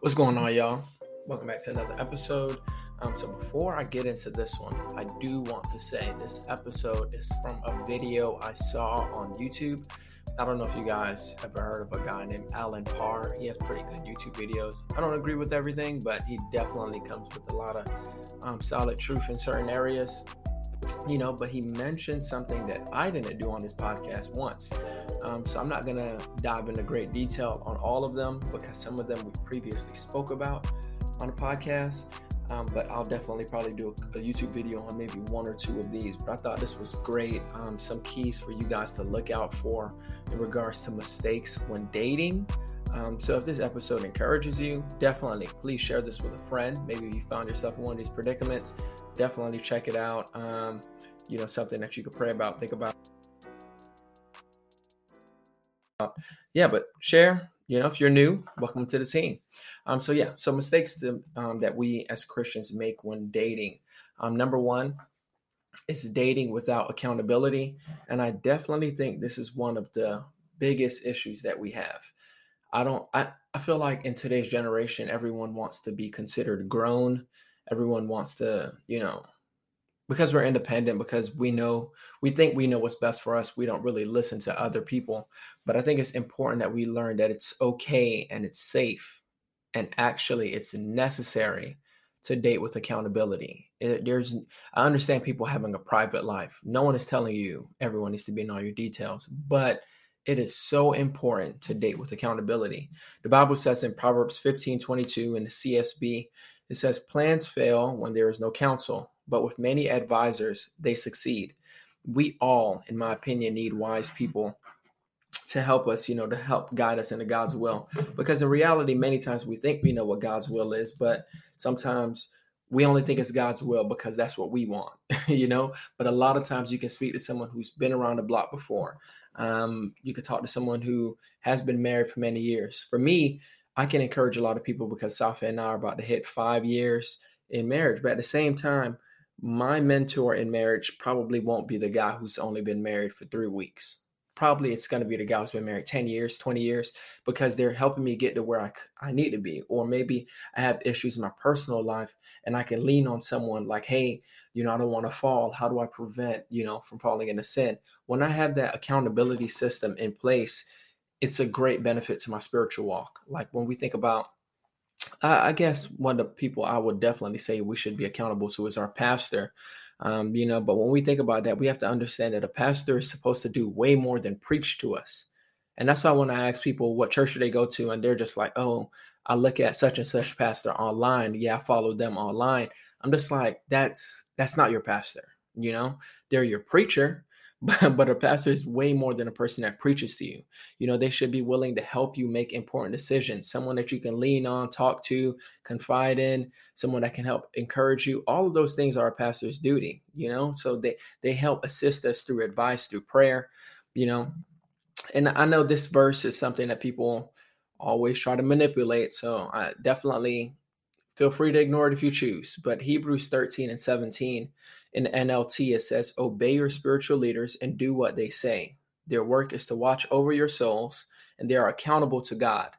What's going on, y'all? Welcome back to another episode. Um, so before I get into this one, I do want to say this episode is from a video I saw on YouTube. I don't know if you guys ever heard of a guy named Allen Parr. He has pretty good YouTube videos. I don't agree with everything, but he definitely comes with a lot of um, solid truth in certain areas you know, but he mentioned something that I didn't do on this podcast once. Um, so I'm not going to dive into great detail on all of them because some of them we previously spoke about on the podcast. Um, but I'll definitely probably do a, a, YouTube video on maybe one or two of these. But I thought this was great. Um, some keys for you guys to look out for in regards to mistakes when dating. Um, so if this episode encourages you, definitely please share this with a friend. Maybe you found yourself in one of these predicaments. Definitely check it out. Um, you know, something that you could pray about, think about. Yeah, but share. You know, if you're new, welcome to the team. Um, so yeah, so mistakes to, um, that we as Christians make when dating. Um, number one is dating without accountability, and I definitely think this is one of the biggest issues that we have. I don't I, I feel like in today's generation everyone wants to be considered grown. Everyone wants to, you know, because we're independent, because we know we think we know what's best for us, we don't really listen to other people. But I think it's important that we learn that it's okay and it's safe and actually it's necessary to date with accountability. It, there's I understand people having a private life. No one is telling you everyone needs to be in all your details, but it is so important to date with accountability. The Bible says in Proverbs 15 22 in the CSB, it says, Plans fail when there is no counsel, but with many advisors, they succeed. We all, in my opinion, need wise people to help us, you know, to help guide us into God's will. Because in reality, many times we think we know what God's will is, but sometimes we only think it's God's will because that's what we want, you know. But a lot of times you can speak to someone who's been around the block before, um, you could talk to someone who has been married for many years. For me, I can encourage a lot of people because Safa and I are about to hit five years in marriage. But at the same time, my mentor in marriage probably won't be the guy who's only been married for three weeks probably it's going to be the guy who's been married 10 years 20 years because they're helping me get to where I, I need to be or maybe i have issues in my personal life and i can lean on someone like hey you know i don't want to fall how do i prevent you know from falling into sin when i have that accountability system in place it's a great benefit to my spiritual walk like when we think about I guess one of the people I would definitely say we should be accountable to is our pastor. Um, you know, but when we think about that, we have to understand that a pastor is supposed to do way more than preach to us. And that's why when I ask people what church do they go to, and they're just like, oh, I look at such and such pastor online. Yeah, I follow them online. I'm just like, that's that's not your pastor. You know, they're your preacher, but, but a pastor is way more than a person that preaches to you. You know, they should be willing to help you make important decisions, someone that you can lean on, talk to, confide in, someone that can help encourage you. All of those things are a pastor's duty, you know? So they they help assist us through advice, through prayer, you know. And I know this verse is something that people always try to manipulate, so I definitely feel free to ignore it if you choose. But Hebrews 13 and 17 in NLT, it says, Obey your spiritual leaders and do what they say. Their work is to watch over your souls, and they are accountable to God.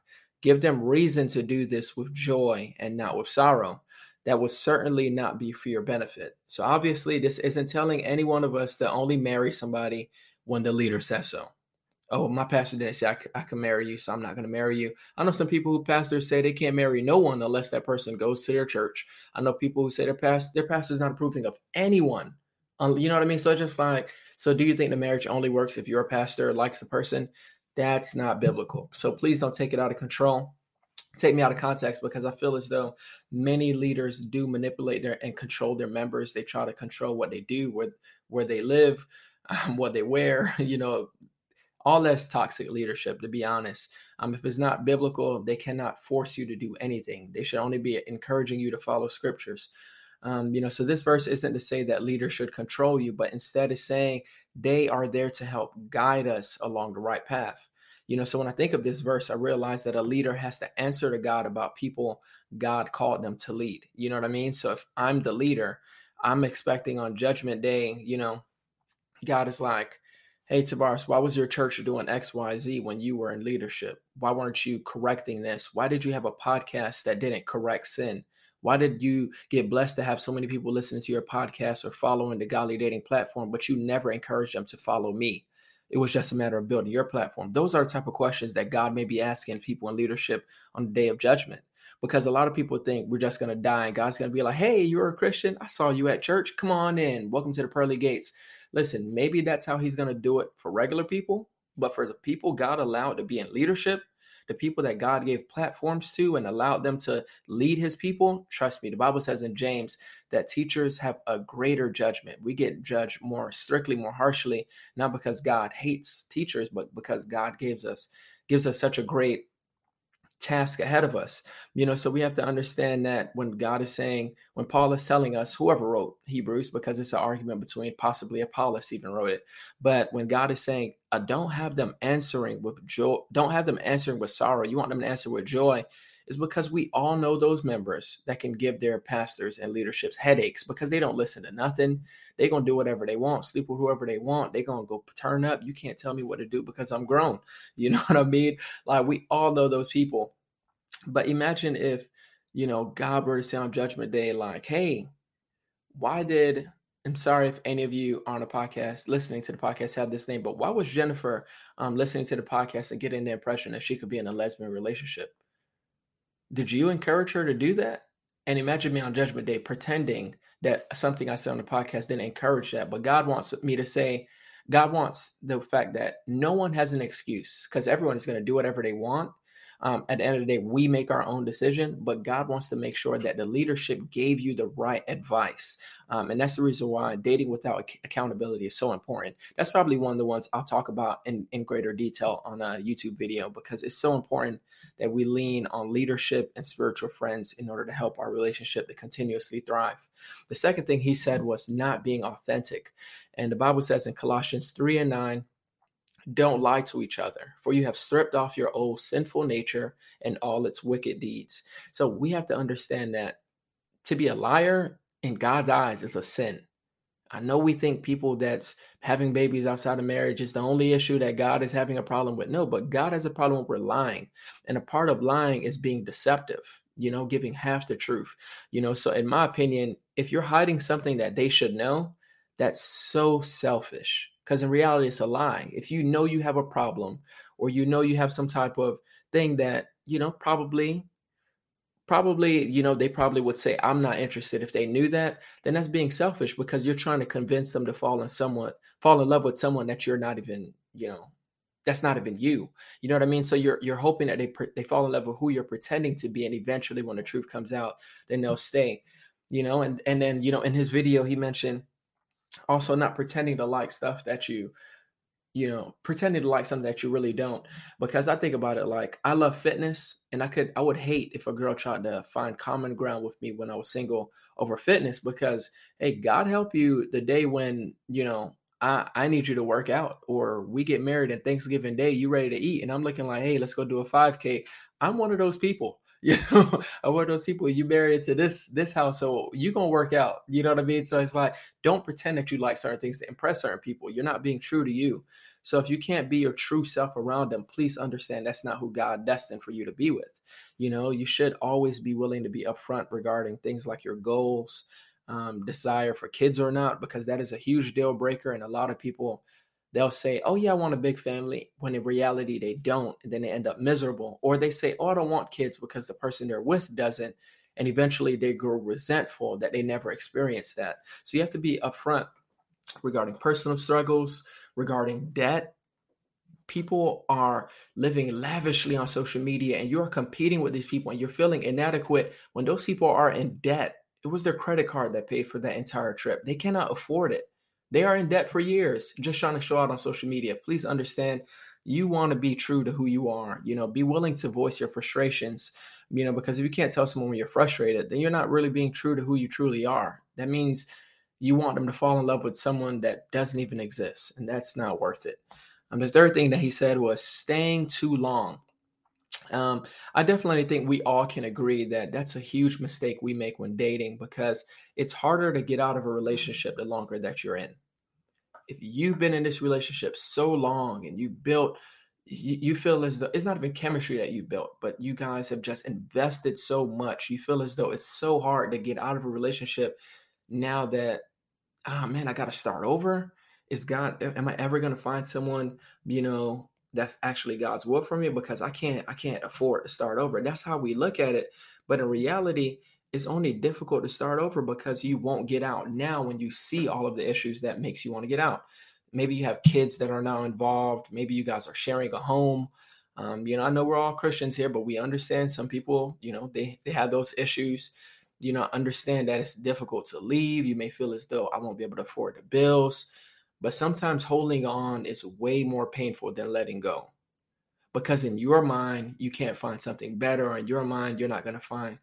Give them reason to do this with joy and not with sorrow. That would certainly not be for your benefit. So, obviously, this isn't telling any one of us to only marry somebody when the leader says so oh, my pastor didn't say I, c- I can marry you, so I'm not going to marry you. I know some people who pastors say they can't marry no one unless that person goes to their church. I know people who say their past their pastor's not approving of anyone. You know what I mean? So just like, so do you think the marriage only works if your pastor likes the person? That's not biblical. So please don't take it out of control. Take me out of context because I feel as though many leaders do manipulate their and control their members. They try to control what they do, where where they live, um, what they wear, you know, all that's toxic leadership to be honest. Um, if it's not biblical they cannot force you to do anything. They should only be encouraging you to follow scriptures. Um, you know so this verse isn't to say that leaders should control you but instead is saying they are there to help guide us along the right path. You know so when i think of this verse i realize that a leader has to answer to god about people god called them to lead. You know what i mean? So if i'm the leader i'm expecting on judgment day you know god is like Hey, Tovares, why was your church doing XYZ when you were in leadership? Why weren't you correcting this? Why did you have a podcast that didn't correct sin? Why did you get blessed to have so many people listening to your podcast or following the Godly Dating platform, but you never encouraged them to follow me? It was just a matter of building your platform. Those are the type of questions that God may be asking people in leadership on the day of judgment. Because a lot of people think we're just going to die and God's going to be like, hey, you're a Christian. I saw you at church. Come on in. Welcome to the pearly gates. Listen, maybe that's how he's going to do it for regular people. But for the people God allowed to be in leadership, the people that God gave platforms to and allowed them to lead his people, trust me, the Bible says in James that teachers have a greater judgment. We get judged more strictly, more harshly, not because God hates teachers, but because God gives us gives us such a great task ahead of us. You know, so we have to understand that when God is saying, when Paul is telling us, whoever wrote Hebrews, because it's an argument between possibly Apollos even wrote it, but when God is saying, uh, don't have them answering with joy, don't have them answering with sorrow, you want them to answer with joy, is because we all know those members that can give their pastors and leaderships headaches because they don't listen to nothing. They're going to do whatever they want, sleep with whoever they want. They're going to go turn up. You can't tell me what to do because I'm grown. You know what I mean? Like we all know those people. But imagine if, you know, God were to say on Judgment Day, like, hey, why did I'm sorry if any of you on a podcast listening to the podcast have this name, but why was Jennifer um, listening to the podcast and getting the impression that she could be in a lesbian relationship? Did you encourage her to do that? And imagine me on Judgment Day pretending that something I said on the podcast didn't encourage that. But God wants me to say, God wants the fact that no one has an excuse because everyone is going to do whatever they want. Um, at the end of the day, we make our own decision, but God wants to make sure that the leadership gave you the right advice. Um, and that's the reason why dating without accountability is so important. That's probably one of the ones I'll talk about in, in greater detail on a YouTube video because it's so important that we lean on leadership and spiritual friends in order to help our relationship to continuously thrive. The second thing he said was not being authentic. And the Bible says in Colossians 3 and 9, don't lie to each other, for you have stripped off your old sinful nature and all its wicked deeds. So we have to understand that to be a liar in God's eyes is a sin. I know we think people that's having babies outside of marriage is the only issue that God is having a problem with. No, but God has a problem with lying. And a part of lying is being deceptive, you know, giving half the truth. You know, so in my opinion, if you're hiding something that they should know, that's so selfish because in reality it's a lie. If you know you have a problem or you know you have some type of thing that you know probably probably you know they probably would say i'm not interested if they knew that then that's being selfish because you're trying to convince them to fall in someone fall in love with someone that you're not even you know that's not even you. You know what i mean? So you're you're hoping that they they fall in love with who you're pretending to be and eventually when the truth comes out then they'll mm. stay you know? And and then you know in his video he mentioned also not pretending to like stuff that you you know pretending to like something that you really don't because i think about it like i love fitness and i could i would hate if a girl tried to find common ground with me when i was single over fitness because hey god help you the day when you know I, I need you to work out or we get married and Thanksgiving Day, you ready to eat. And I'm looking like, hey, let's go do a 5K. I'm one of those people. you know, I'm one of those people you married to this this household, you're gonna work out. You know what I mean? So it's like, don't pretend that you like certain things to impress certain people. You're not being true to you. So if you can't be your true self around them, please understand that's not who God destined for you to be with. You know, you should always be willing to be upfront regarding things like your goals, um, desire for kids or not, because that is a huge deal breaker. And a lot of people they'll say, Oh, yeah, I want a big family, when in reality they don't. And then they end up miserable. Or they say, Oh, I don't want kids because the person they're with doesn't. And eventually they grow resentful that they never experienced that. So you have to be upfront regarding personal struggles, regarding debt. People are living lavishly on social media, and you're competing with these people, and you're feeling inadequate when those people are in debt. It was their credit card that paid for that entire trip. They cannot afford it. They are in debt for years, just trying to show out on social media. Please understand you want to be true to who you are. You know, be willing to voice your frustrations, you know, because if you can't tell someone when you're frustrated, then you're not really being true to who you truly are. That means you want them to fall in love with someone that doesn't even exist, and that's not worth it. Um, the third thing that he said was staying too long. Um, I definitely think we all can agree that that's a huge mistake we make when dating because it's harder to get out of a relationship the longer that you're in if you've been in this relationship so long and you built you, feel as though it's not even chemistry that you built, but you guys have just invested so much. You feel as though it's so hard to get out of a relationship now that, oh man, I got to start over. Is God, am I ever going to find someone, you know, that's actually God's will for me? Because I can't, I can't afford to start over. That's how we look at it. But in reality, it's only difficult to start over because you won't get out now when you see all of the issues that makes you want to get out. Maybe you have kids that are now involved maybe you guys are sharing a home. Um, you know i know we're all christians here but we understand some people you know they they have those issues. You know understand that it's difficult to leave? You may feel as though i won't be able to afford the bills. But sometimes holding on is way more painful than letting go. Because in your mind you can't find something better or in your mind you're not going to find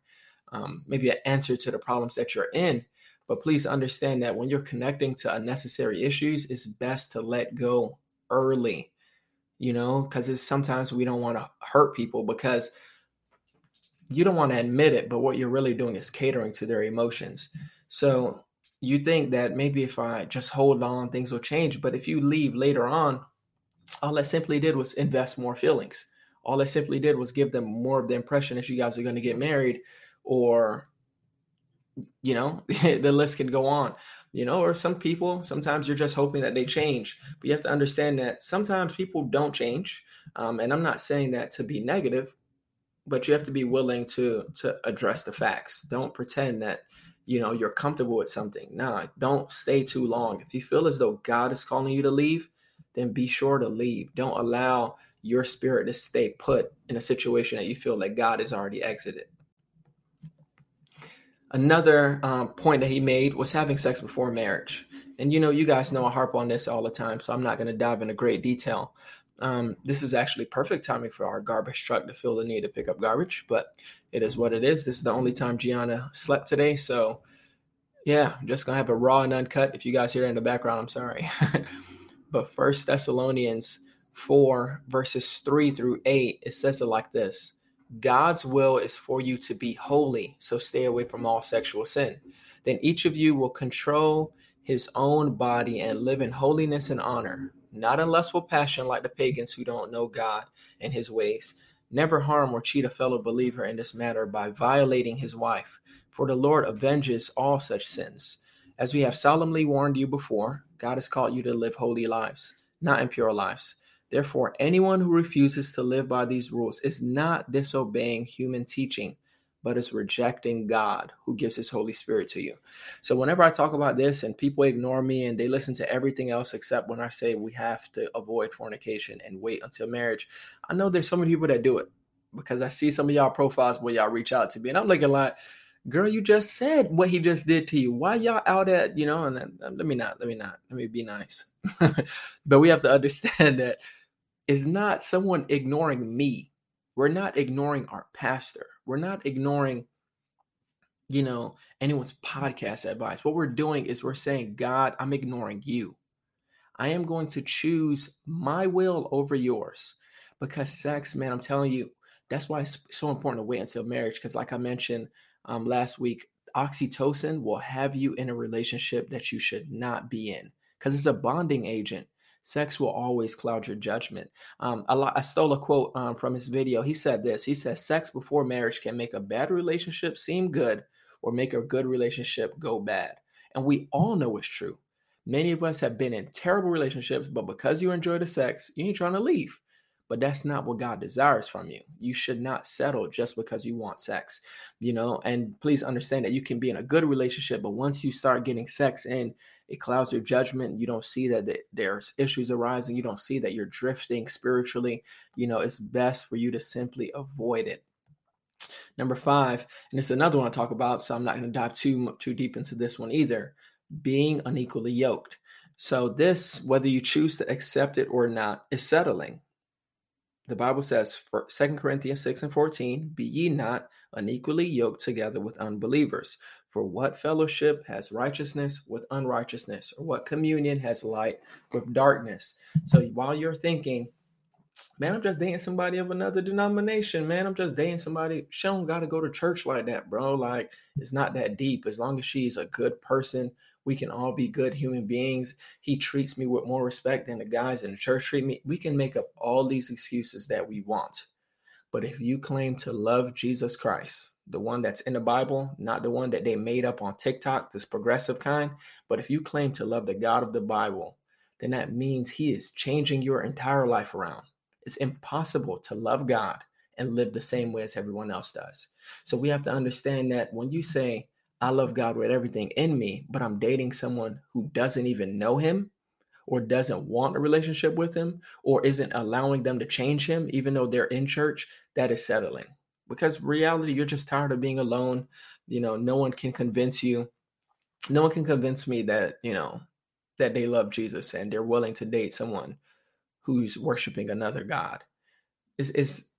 um, maybe an answer to the problems that you're in but please understand that when you're connecting to unnecessary issues, it's best to let go early, you know, because it's sometimes we don't want to hurt people because you don't want to admit it, but what you're really doing is catering to their emotions. So you think that maybe if I just hold on, things will change. But if you leave later on, all I simply did was invest more feelings. All I simply did was give them more of the impression that you guys are going to get married or you know the list can go on you know or some people sometimes you're just hoping that they change but you have to understand that sometimes people don't change um, and i'm not saying that to be negative but you have to be willing to to address the facts. Don't pretend that you know you're comfortable with something. Nah don't stay too long. If you feel as though god is calling you to leave then be sure to leave. Don't allow your spirit to stay put in a situation that you feel like god has already exited Another um, point that he made was having sex before marriage. And you know, you guys know I harp on this all the time, so I'm not going to dive into great detail. Um, this is actually perfect timing for our garbage truck to feel the need to pick up garbage, but it is what it is. This is the only time Gianna slept today, so yeah, I'm just gonna have a raw and uncut. If you guys hear it in the background, I'm sorry. but First Thessalonians four verses three through eight, it says it like this: God's will is for you to be holy, so stay away from all sexual sin. Then each of you will control his own body and live in holiness and honor, not in lustful passion like the pagans who don't know God and his ways. Never harm or cheat a fellow believer in this matter by violating his wife, for the Lord avenges all such sins. As we have solemnly warned you before, God has called you to live holy lives, not impure lives. Therefore, anyone who refuses to live by these rules is not disobeying human teaching, but is rejecting God who gives his Holy Spirit to you. So, whenever I talk about this and people ignore me and they listen to everything else except when I say we have to avoid fornication and wait until marriage, I know there's so many people that do it because I see some of y'all profiles where y'all reach out to me and I'm looking like, girl, you just said what he just did to you. Why y'all out at, you know, and then, let me not, let me not, let me be nice. but we have to understand that is not someone ignoring me. We're not ignoring our pastor. We're not ignoring, you know, anyone's podcast advice. What we're doing is we're saying, God, I'm ignoring you. I am going to choose my will over yours because sex, man, I'm telling you, that's why it's so important to wait until marriage. Because, like I mentioned um, last week, oxytocin will have you in a relationship that you should not be in because it's a bonding agent sex will always cloud your judgment. Um, I, I stole a quote um, from his video. He said this He says, Sex before marriage can make a bad relationship seem good or make a good relationship go bad. And we all know it's true. Many of us have been in terrible relationships, but because you enjoy the sex, you ain't trying to leave. But that's not what God desires from you. You should not settle just because you want sex, you know. And please understand that you can be in a good relationship, but once you start getting sex in, it clouds your judgment. You don't see that there's issues arising. You don't see that you're drifting spiritually. You know, it's best for you to simply avoid it. Number five, and it's another one I talk about, so I'm not going to dive too too deep into this one either. Being unequally yoked. So this, whether you choose to accept it or not, is settling. The Bible says, for 2 Corinthians 6 and 14, be ye not unequally yoked together with unbelievers. For what fellowship has righteousness with unrighteousness? Or what communion has light with darkness? So while you're thinking, man, I'm just dating somebody of another denomination, man. I'm just dating somebody. She don't got to go to church like that, bro. Like, it's not that deep. As long as she's a good person, we can all be good human beings. He treats me with more respect than the guys in the church treat me. We can make up all these excuses that we want. But if you claim to love Jesus Christ, the one that's in the Bible, not the one that they made up on TikTok, this progressive kind, but if you claim to love the God of the Bible, then that means he is changing your entire life around. It's impossible to love God and live the same way as everyone else does. So we have to understand that when you say, I love God with everything in me, but I'm dating someone who doesn't even know him or doesn't want a relationship with him or isn't allowing them to change him, even though they're in church, that is settling. Because reality, you're just tired of being alone. You know, no one can convince you. No one can convince me that, you know, that they love Jesus and they're willing to date someone who's worshiping another God. It's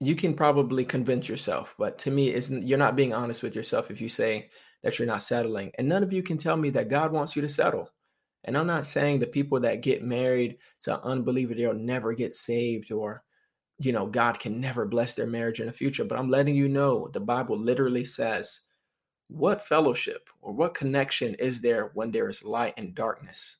you can probably convince yourself, but to me, it's you're not being honest with yourself if you say that you're not settling. And none of you can tell me that God wants you to settle. And I'm not saying the people that get married to unbeliever they'll never get saved or you know God can never bless their marriage in the future. But I'm letting you know the Bible literally says, what fellowship or what connection is there when there is light and darkness?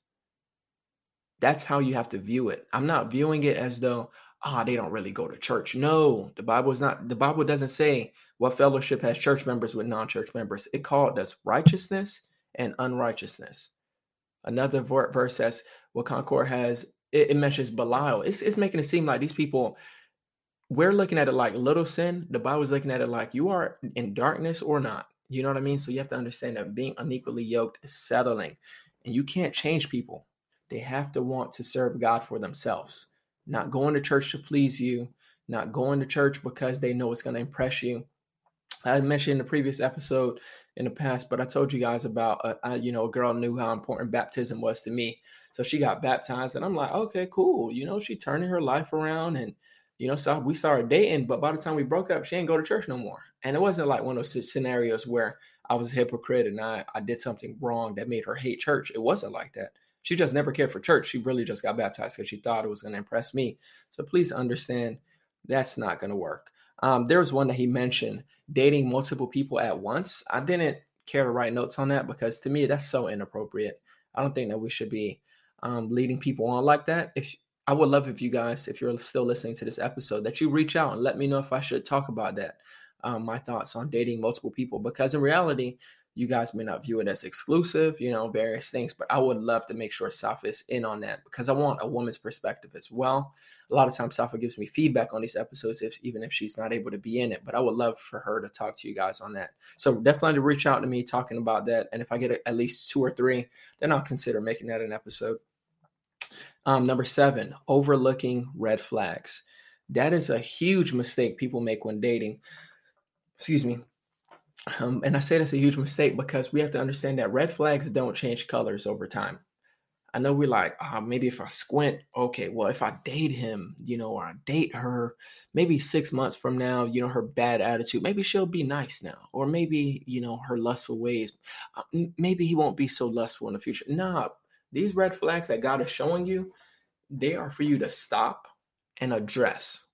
That's how you have to view it. I'm not viewing it as though, ah, oh, they don't really go to church. No, the Bible is not, the Bible doesn't say what fellowship has church members with non-church members. It called us righteousness and unrighteousness. Another verse says, what Concord has, it, it mentions Belial. It's, it's making it seem like these people, we're looking at it like little sin. The Bible's looking at it like you are in darkness or not. You know what I mean? So you have to understand that being unequally yoked is settling. And you can't change people. They have to want to serve God for themselves, not going to church to please you, not going to church because they know it's going to impress you. I mentioned in the previous episode in the past, but I told you guys about, uh, I, you know, a girl knew how important baptism was to me. So she got baptized, and I'm like, okay, cool. You know, she turning her life around, and you know, so we started dating. But by the time we broke up, she didn't go to church no more. And it wasn't like one of those scenarios where I was a hypocrite and I, I did something wrong that made her hate church. It wasn't like that. She just never cared for church. She really just got baptized because she thought it was going to impress me. So please understand that's not going to work. Um, there was one that he mentioned dating multiple people at once. I didn't care to write notes on that because to me that's so inappropriate. I don't think that we should be um, leading people on like that. If I would love if you guys, if you're still listening to this episode, that you reach out and let me know if I should talk about that. Um, my thoughts on dating multiple people because in reality, you guys may not view it as exclusive, you know, various things, but I would love to make sure Safa is in on that because I want a woman's perspective as well. A lot of times Safa gives me feedback on these episodes, if even if she's not able to be in it, but I would love for her to talk to you guys on that. So definitely reach out to me talking about that. And if I get a, at least two or three, then I'll consider making that an episode. Um, number seven, overlooking red flags. That is a huge mistake people make when dating. Excuse me. Um, and I say that's a huge mistake because we have to understand that red flags don't change colors over time. I know we're like, oh, maybe if I squint, okay, well, if I date him, you know, or I date her, maybe six months from now, you know, her bad attitude, maybe she'll be nice now. Or maybe, you know, her lustful ways, uh, maybe he won't be so lustful in the future. Nah, these red flags that God is showing you, they are for you to stop and address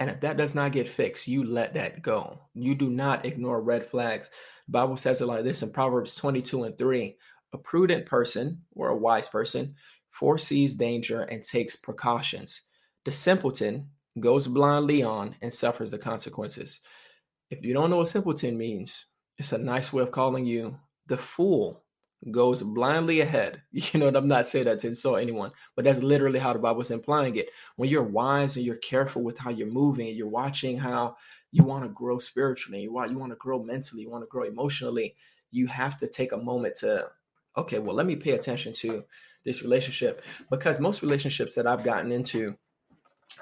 and if that does not get fixed, you let that go. You do not ignore red flags. The Bible says it like this in Proverbs 22 and 3. A prudent person or a wise person foresees danger and takes precautions. The simpleton goes blindly on and suffers the consequences. If you don't know what simpleton means, it's a nice way of calling you the fool goes blindly ahead. You know, I'm not saying that to insult anyone, but that's literally how the Bible is implying it. When you're wise and you're careful with how you're moving, you're watching how you want to grow spiritually, you want you want to grow mentally, you want to grow emotionally, you have to take a moment to, okay, well, let me pay attention to this relationship because most relationships that I've gotten into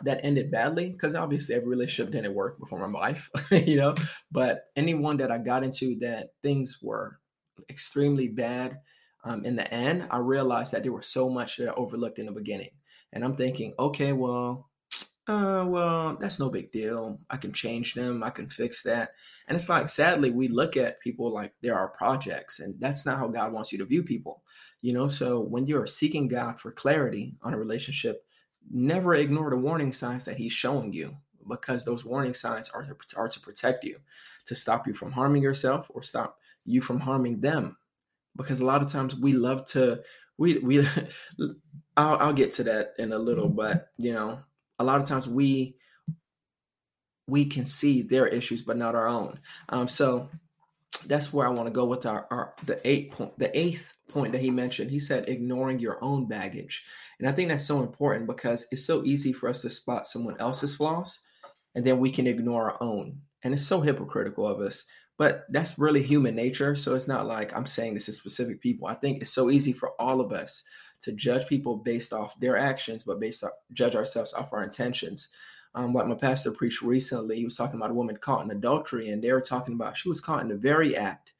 that ended badly because obviously every relationship didn't work before my life, you know. But anyone that I got into that things were extremely bad um, in the end, I realized that there was so much that I overlooked in the beginning. And I'm thinking, okay, well, uh, well, that's no big deal. I can change them. I can fix that. And it's like, sadly, we look at people like there are projects, and that's not how God wants you to view people. You know, so when you're seeking God for clarity on a relationship, never ignore the warning signs that he's showing you because those warning signs are to, are to protect you, to stop you from harming yourself or stop you from harming them. Because a lot of times we love to we we I'll, I'll get to that in a little, mm-hmm. but you know, a lot of times we we can see their issues but not our own. Um, so that's where I want to go with our, our the eight point the eighth point that he mentioned. He said ignoring your own baggage. And I think that's so important because it's so easy for us to spot someone else's flaws and then we can ignore our own. And it's so hypocritical of us. But that's really human nature. So it's not like I'm saying this to specific people. I think it's so easy for all of us to judge people based off their actions, but based off judge ourselves off our intentions. Um, like my pastor preached recently, he was talking about a woman caught in adultery, and they were talking about she was caught in the very act.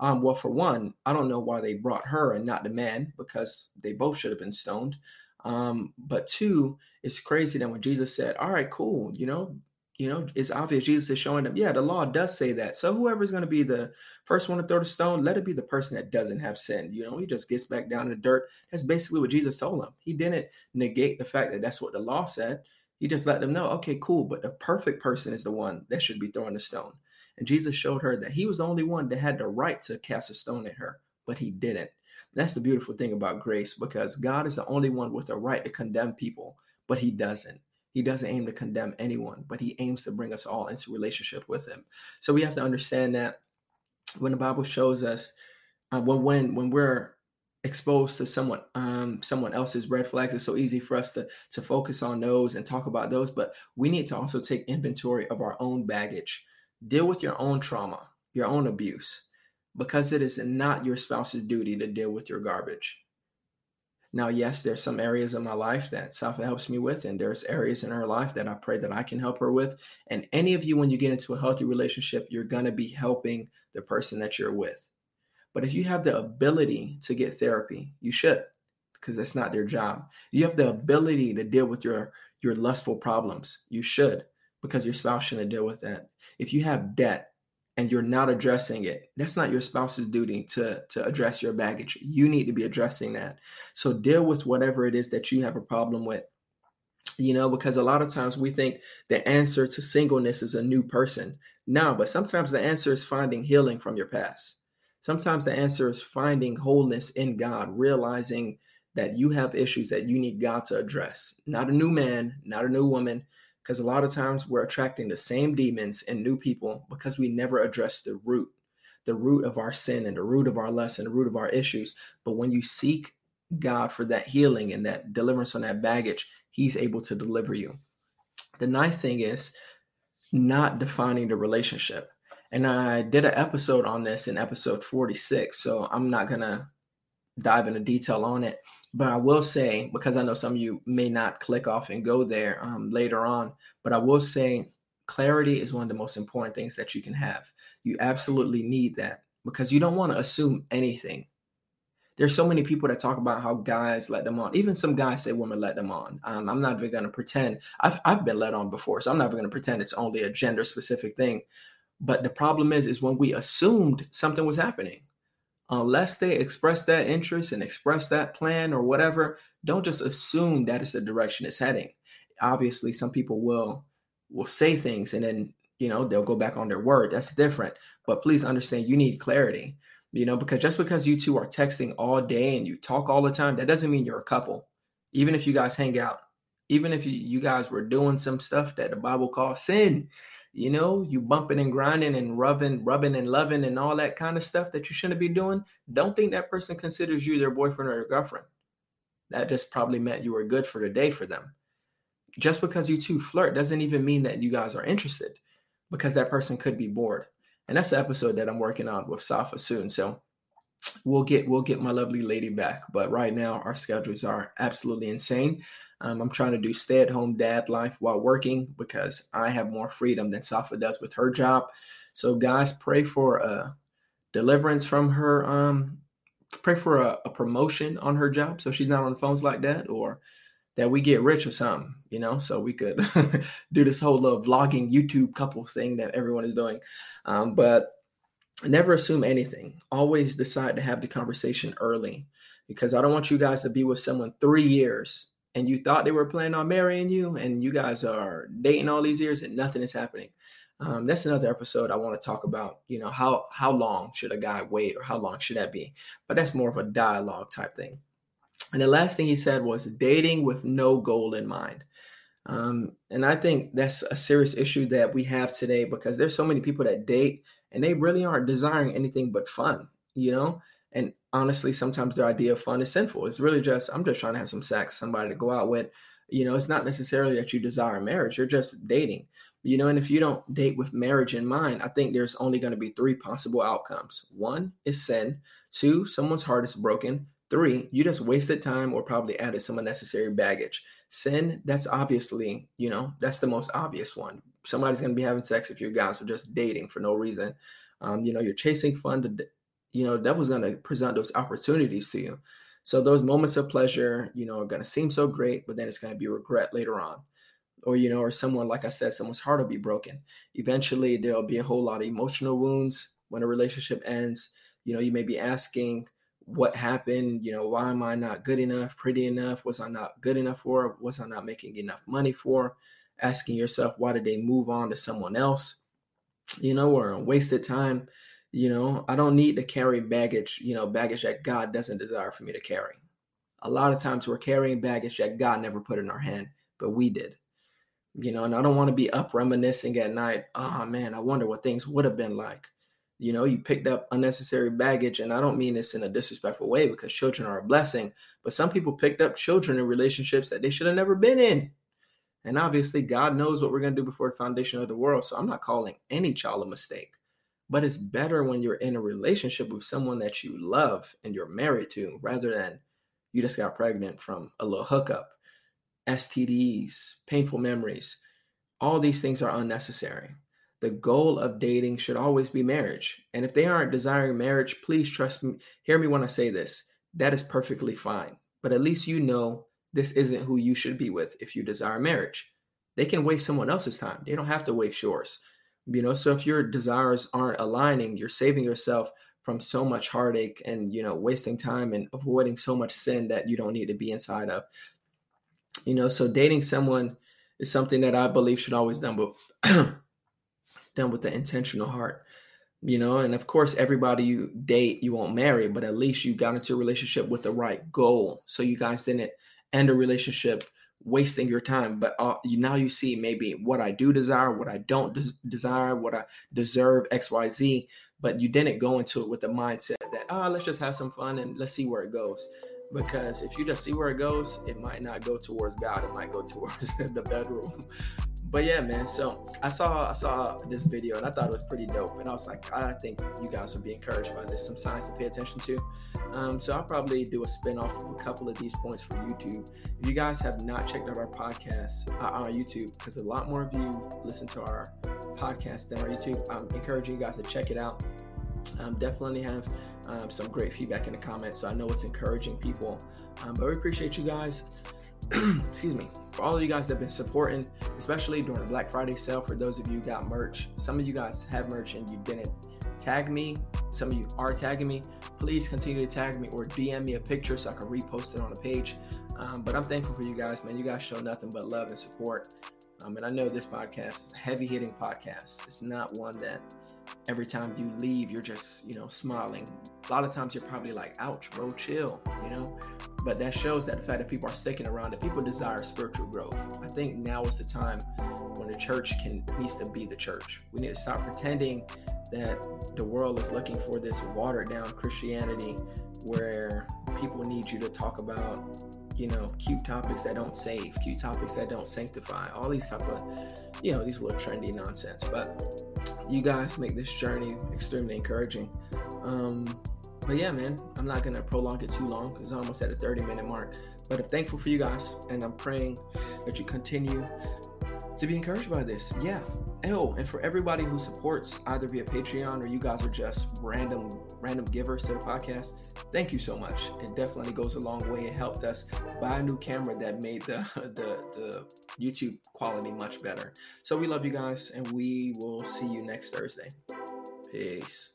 Um, well, for one, I don't know why they brought her and not the man because they both should have been stoned. Um, but two, it's crazy that when Jesus said, "All right, cool," you know, you know, it's obvious Jesus is showing them, yeah, the law does say that. So whoever's going to be the first one to throw the stone, let it be the person that doesn't have sin. You know, he just gets back down in the dirt. That's basically what Jesus told them. He didn't negate the fact that that's what the law said. He just let them know, okay, cool, but the perfect person is the one that should be throwing the stone. And Jesus showed her that he was the only one that had the right to cast a stone at her, but he didn't. That's the beautiful thing about grace because God is the only one with the right to condemn people, but he doesn't. He doesn't aim to condemn anyone, but he aims to bring us all into relationship with him. So we have to understand that when the Bible shows us uh, when when when we're exposed to someone um someone else's red flags it's so easy for us to to focus on those and talk about those but we need to also take inventory of our own baggage deal with your own trauma your own abuse because it is not your spouse's duty to deal with your garbage now, yes, there's some areas in my life that Safa helps me with, and there's areas in her life that I pray that I can help her with. And any of you, when you get into a healthy relationship, you're going to be helping the person that you're with. But if you have the ability to get therapy, you should, because that's not their job. You have the ability to deal with your your lustful problems. You should, because your spouse shouldn't deal with that. If you have debt, and you're not addressing it that's not your spouse's duty to to address your baggage. You need to be addressing that. So deal with whatever it is that you have a problem with you know because a lot of times we think the answer to singleness is a new person. No but sometimes the answer is finding healing from your past. Sometimes the answer is finding wholeness in god realizing that you have issues that you need god to address. Not a new man not a new woman because a lot of times we're attracting the same demons and new people because we never address the root, the root of our sin and the root of our lesson, the root of our issues. But when you seek God for that healing and that deliverance on that baggage, He's able to deliver you. The ninth thing is not defining the relationship. And I did an episode on this in episode 46. So I'm not going to dive into detail on it. But I will say, because I know some of you may not click off and go there um, later on, but I will say clarity is one of the most important things that you can have. You absolutely need that because you don't want to assume anything. There's so many people that talk about how guys let them on. Even some guys say women let them on. Um, I'm not even going to pretend. I've, I've been let on before, so I'm not going to pretend it's only a gender specific thing. But the problem is, is when we assumed something was happening Uh, unless they express that interest and express that plan or whatever, don't just assume that is the direction it's heading. Obviously, some people will will say things and then you know they'll go back on their word. That's different. But please understand you need clarity. You know, because just because you two are texting all day and you talk all the time, that doesn't mean you're a couple. Even if you guys hang out, even if you, you guys were doing some stuff that the Bible calls sin, you know, you bumping and grinding and rubbing, rubbing and loving and all that kind of stuff that you shouldn't be doing, don't think that person considers you their boyfriend or their girlfriend. That just probably meant you were good for the day for them. Just because you two flirt doesn't even mean that you guys are interested because that person could be bored. And that's the episode that I'm working on with Safa soon. So we'll get we'll get my lovely lady back. But right now our schedules are absolutely insane. Um, I'm trying to do stay at home dad life while working because I have more freedom than Safa does with her job. So, guys, pray for a deliverance from her. Um, pray for a, a promotion on her job so she's not on phones like that, or that we get rich or something, you know, so we could do this whole little vlogging YouTube couples thing that everyone is doing. Um, but never assume anything. Always decide to have the conversation early because I don't want you guys to be with someone three years and you thought they were planning on marrying you and you guys are dating all these years and nothing is happening um, that's another episode I want to talk about. You know, how how long should a guy wait, or how long should that be? But that's more of a dialogue type thing. And the last thing he said was dating with no goal in mind. Um, and I think that's a serious issue that we have today because there's so many people that date and they really aren't desiring anything but fun, you know. And honestly, sometimes their idea of fun is sinful. It's really just I'm just trying to have some sex, somebody to go out with. You know, it's not necessarily that you desire marriage. You're just dating. You know, and if you don't date with marriage in mind, I think there's only going to be three possible outcomes. One is sin. Two, someone's heart is broken. Three, you just wasted time or probably added some unnecessary baggage. Sin, that's obviously, you know, that's the most obvious one. Somebody's going to be having sex if you guys are just dating for no reason. Um, you know, you're chasing fun to, you know, devil's going to present those opportunities to you. So those moments of pleasure, you know, are going to seem so great, but then it's going to be regret later on. Or you know or someone like i said someone's heart will be broken. Eventually there'll be a whole lot of emotional wounds when a relationship ends. You know you may be asking what happened? You know why am i not good enough pretty enough? Was i not good enough for? Was i not making enough money for? Asking yourself why did they move on to someone else? You know or wasted time you know i don't need to carry baggage you know baggage that god doesn't desire for me to carry a lot of times we're carrying baggage that god never put in our hand but we did you know, and I don't want to be up reminiscing at night. Oh man, I wonder what things would have been like. You know, you picked up unnecessary baggage, and I don't mean this in a disrespectful way because children are a blessing, but some people picked up children in relationships that they should have never been in. And obviously, God knows what we're going to do before the foundation of the world. So I'm not calling any child a mistake, but it's better when you're in a relationship with someone that you love and you're married to rather than you just got pregnant from a little hookup. STDs, painful memories. All these things are unnecessary. The goal of dating should always be marriage. And if they aren't desiring marriage, please trust me. Hear me when I say this. That is perfectly fine. But at least you know this isn't who you should be with if you desire marriage. They can waste someone else's time. They don't have to waste yours. You know, so if your desires aren't aligning, you're saving yourself from so much heartache and you know wasting time and avoiding so much sin that you don't need to be inside of you know, so dating someone is something that I believe should always done with done with the intentional heart. You know, and of course, everybody you date, you won't marry, but at least you got into a relationship with the right goal. So you guys didn't end a relationship wasting your time. But uh, now you see maybe what I do desire, what I don't des- desire, what I deserve, X, Y, Z. But you didn't go into it with the mindset that, oh, let's just have some fun and let's see where it goes because if you just see where it goes, it might not go towards God. It might go towards the bedroom. But yeah, man. So I saw I saw this video and I thought it was pretty dope. And I was like, I think you guys will be encouraged by this. Some signs to pay attention to. Um, so I'll probably do a spin off of a couple of these points for YouTube. If you guys have not checked out our podcast uh, on YouTube, because a lot more of you listen to our podcast than our YouTube, I'm encouraging you guys to check it out. Um, definitely have um, some great feedback in the comments. So I know it's encouraging people. Um, but we appreciate you guys. excuse me, for all of you guys that have been supporting, especially during the Black Friday sale. For those of you got merch, some of you guys have merch and you didn't tag me. Some of you are tagging me. Please continue to tag me or DM me a picture so I can repost it on the page. Um, but I'm thankful for you guys, man. You guys show nothing but love and support. Um, and I know this podcast is a heavy hitting podcast. It's not one that every time you leave, you're just, you know, smiling. A lot of times you're probably like, ouch, bro, chill, you know? But that shows that the fact that people are sticking around, that people desire spiritual growth. I think now is the time when the church can needs to be the church. We need to stop pretending that the world is looking for this watered down Christianity where people need you to talk about you know cute topics that don't save cute topics that don't sanctify all these type of you know these little trendy nonsense but you guys make this journey extremely encouraging. Um, but yeah, man, I'm not gonna prolong it too long because I'm almost at a 30 minute mark. But I'm thankful for you guys, and I'm praying that you continue to be encouraged by this. Yeah. Oh, and for everybody who supports either via Patreon or you guys are just random random givers to the podcast, thank you so much. It definitely goes a long way. It helped us buy a new camera that made the the, the YouTube quality much better. So we love you guys, and we will see you next Thursday. Peace.